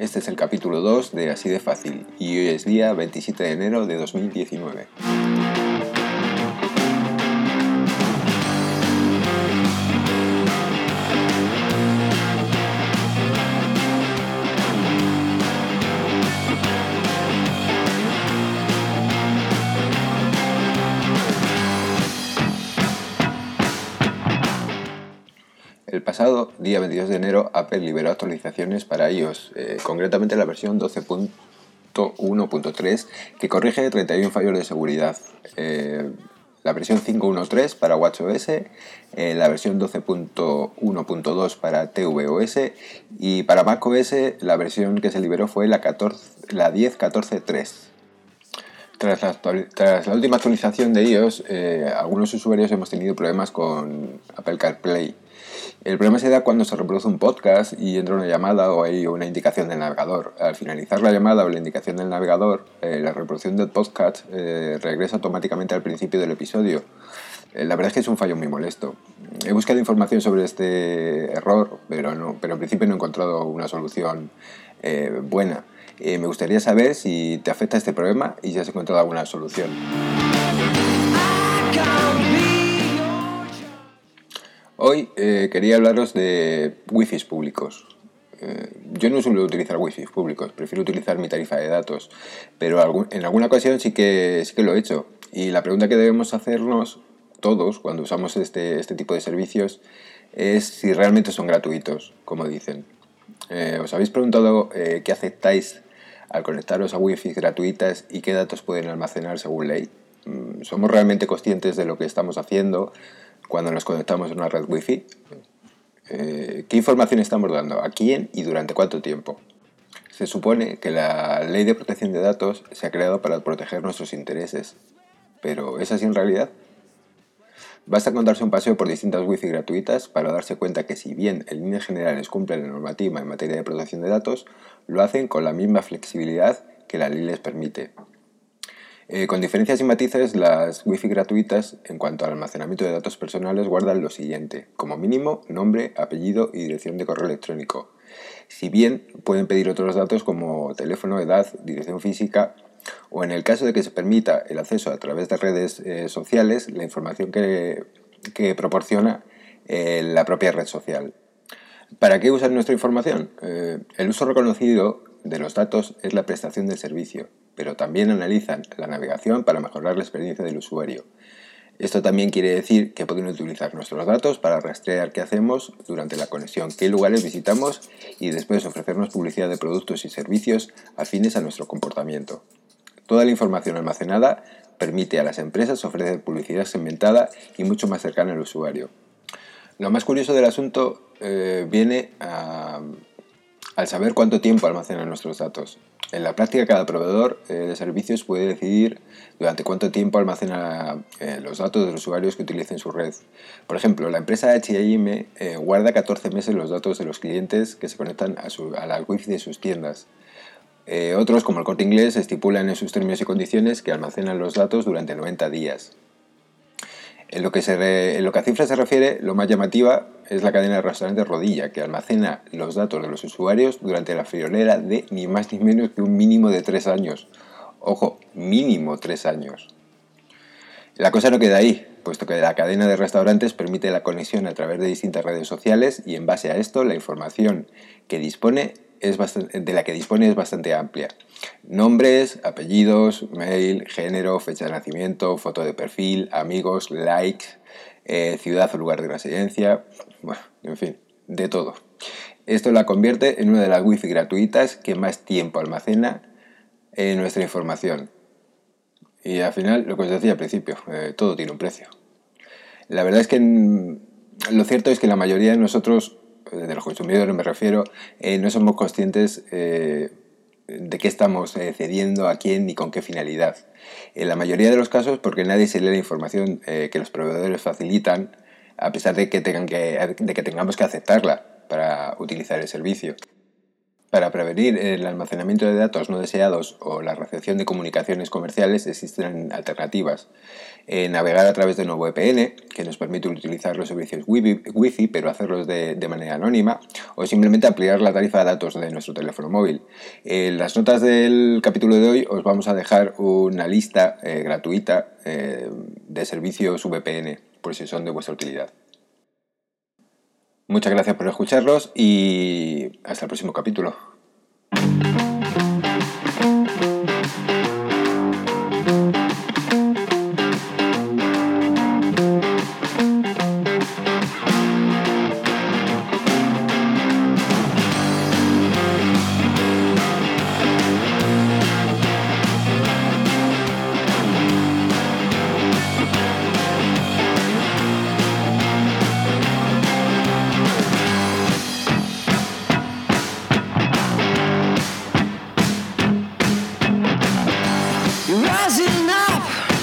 Este es el capítulo 2 de Así de Fácil y hoy es día 27 de enero de 2019. Pasado día 22 de enero Apple liberó actualizaciones para iOS, eh, concretamente la versión 12.1.3 que corrige 31 fallos de seguridad. Eh, la versión 5.1.3 para WatchOS, eh, la versión 12.1.2 para tvOS y para macOS la versión que se liberó fue la, 14, la 10.14.3. Tras la, tras la, última actualización de iOS, algunos usuarios hemos tenido problemas con Apple CarPlay. El problema se da cuando se reproduce un podcast y entra una llamada o hay una indicación del navegador. Al finalizar la llamada o la indicación del navegador, eh, la reproducción del podcast eh, regresa automáticamente al principio del episodio. Eh, la verdad es que es un fallo muy molesto. He buscado información sobre este error, pero, no, pero en principio no he encontrado una solución buena. me gustaría saber si te afecta este problema y si has encontrado alguna solución. Hoy eh, quería hablaros de wifi públicos. Eh, yo no suelo utilizar wifi públicos, prefiero utilizar mi tarifa de datos, pero en alguna ocasión sí que, sí que lo he hecho. Y la pregunta que debemos hacernos todos cuando usamos este, este tipo de servicios es si realmente son gratuitos, como dicen. Eh, ¿Os habéis preguntado qué aceptáis al conectaros a wifi gratuitas y qué datos pueden almacenar según ley? Mm, ¿Somos realmente conscientes de lo que estamos haciendo? Cuando nos conectamos a una red wifi, eh, ¿qué información estamos dando? ¿A quién y durante cuánto tiempo? Se supone que la ley de protección de datos se ha creado para proteger nuestros intereses, pero ¿es así en realidad? Basta con darse un paseo por distintas wifi gratuitas para darse cuenta que si bien en líneas generales cumplen la normativa en materia de protección de datos, lo hacen con la misma flexibilidad que la ley les permite. Eh, con diferencias y matices, las Wi-Fi gratuitas en cuanto al almacenamiento de datos personales guardan lo siguiente, como mínimo nombre, apellido y dirección de correo electrónico. Si bien pueden pedir otros datos como teléfono, edad, dirección física o en el caso de que se permita el acceso a través de redes eh, sociales, la información que, proporciona eh, la propia red social. ¿Para qué usan nuestra información? el uso reconocido de los datos es la prestación del servicio pero también analizan la navegación para mejorar la experiencia del usuario. Esto también quiere decir que pueden utilizar nuestros datos para rastrear qué hacemos durante la conexión, qué lugares visitamos y después ofrecernos publicidad de productos y servicios afines a nuestro comportamiento. Toda la información almacenada permite a las empresas ofrecer publicidad segmentada y mucho más cercana al usuario. Lo más curioso del asunto eh, viene al saber cuánto tiempo almacenan nuestros datos. En la práctica, cada proveedor eh, de servicios puede decidir durante cuánto tiempo almacena eh, los datos de los usuarios que utilicen su red. Por ejemplo, la empresa H&M guarda 14 meses los datos de los clientes que se conectan a, su, a la wifi de sus tiendas. otros, como el Corte Inglés, estipulan en sus términos y condiciones que almacenan los datos durante 90 días. En lo, que a cifras se refiere, lo más llamativa es la cadena de restaurantes Rodilla, que almacena los datos de los usuarios durante la friolera de ni más ni menos que un mínimo de tres años. Ojo, mínimo tres años. La cosa no queda ahí, puesto que la cadena de restaurantes permite la conexión a través de distintas redes sociales y en base a esto la información que dispone es de la que dispone es bastante amplia. Nombres, apellidos, mail, género, fecha de nacimiento, foto de perfil, amigos, likes, eh, ciudad o lugar de residencia, bueno, en fin, de todo. Esto la convierte en una de las wifi gratuitas que más tiempo almacena en nuestra información. Y al final, lo que os decía al principio, eh, todo tiene un precio. La verdad es que lo cierto es que la mayoría de nosotros de los consumidores me refiero, eh, no somos conscientes eh, de qué estamos eh, cediendo a quién y con qué finalidad. En la mayoría de los casos porque nadie se lee la información que los proveedores facilitan a pesar de que, tengan que, de que tengamos que aceptarla para utilizar el servicio. Para prevenir el almacenamiento de datos no deseados o la recepción de comunicaciones comerciales existen alternativas. Eh, navegar a través de un VPN, que nos permite utilizar los servicios Wi-Fi, pero hacerlos de, manera anónima, o simplemente ampliar la tarifa de datos de nuestro teléfono móvil. En las notas del capítulo de hoy os vamos a dejar una lista eh, gratuita eh, de servicios VPN, por si son de vuestra utilidad. Muchas gracias por escucharlos y hasta el próximo capítulo.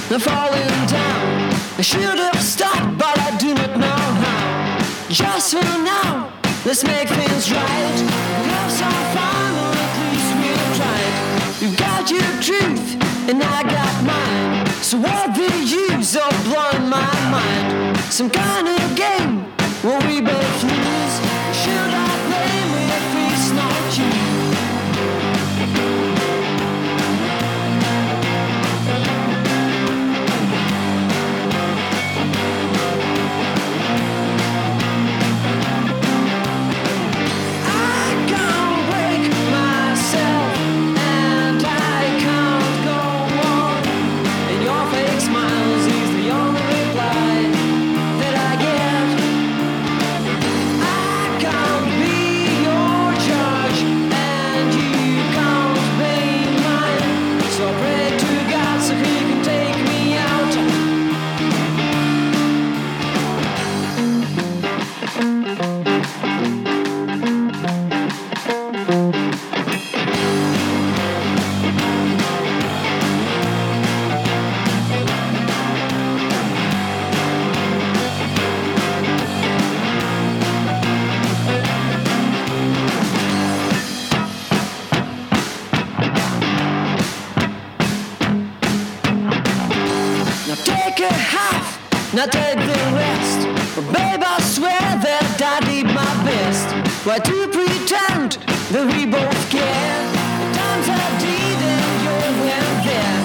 I'm falling down. I should have stopped, but I do not know how. Just for now, let's make things right. Have some fun, oh, or at least we'll try it. You got your truth, and I got mine. So what the use of blowing my mind? Some kind of game where we now take the rest. But babe, I swear that I did my best. Why to pretend that we both care? The times I did and you weren't there.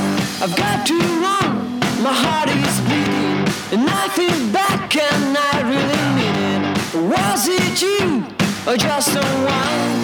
I've got to run, my heart is bleeding. And I feel back and I really mean it. Was it you or just someone?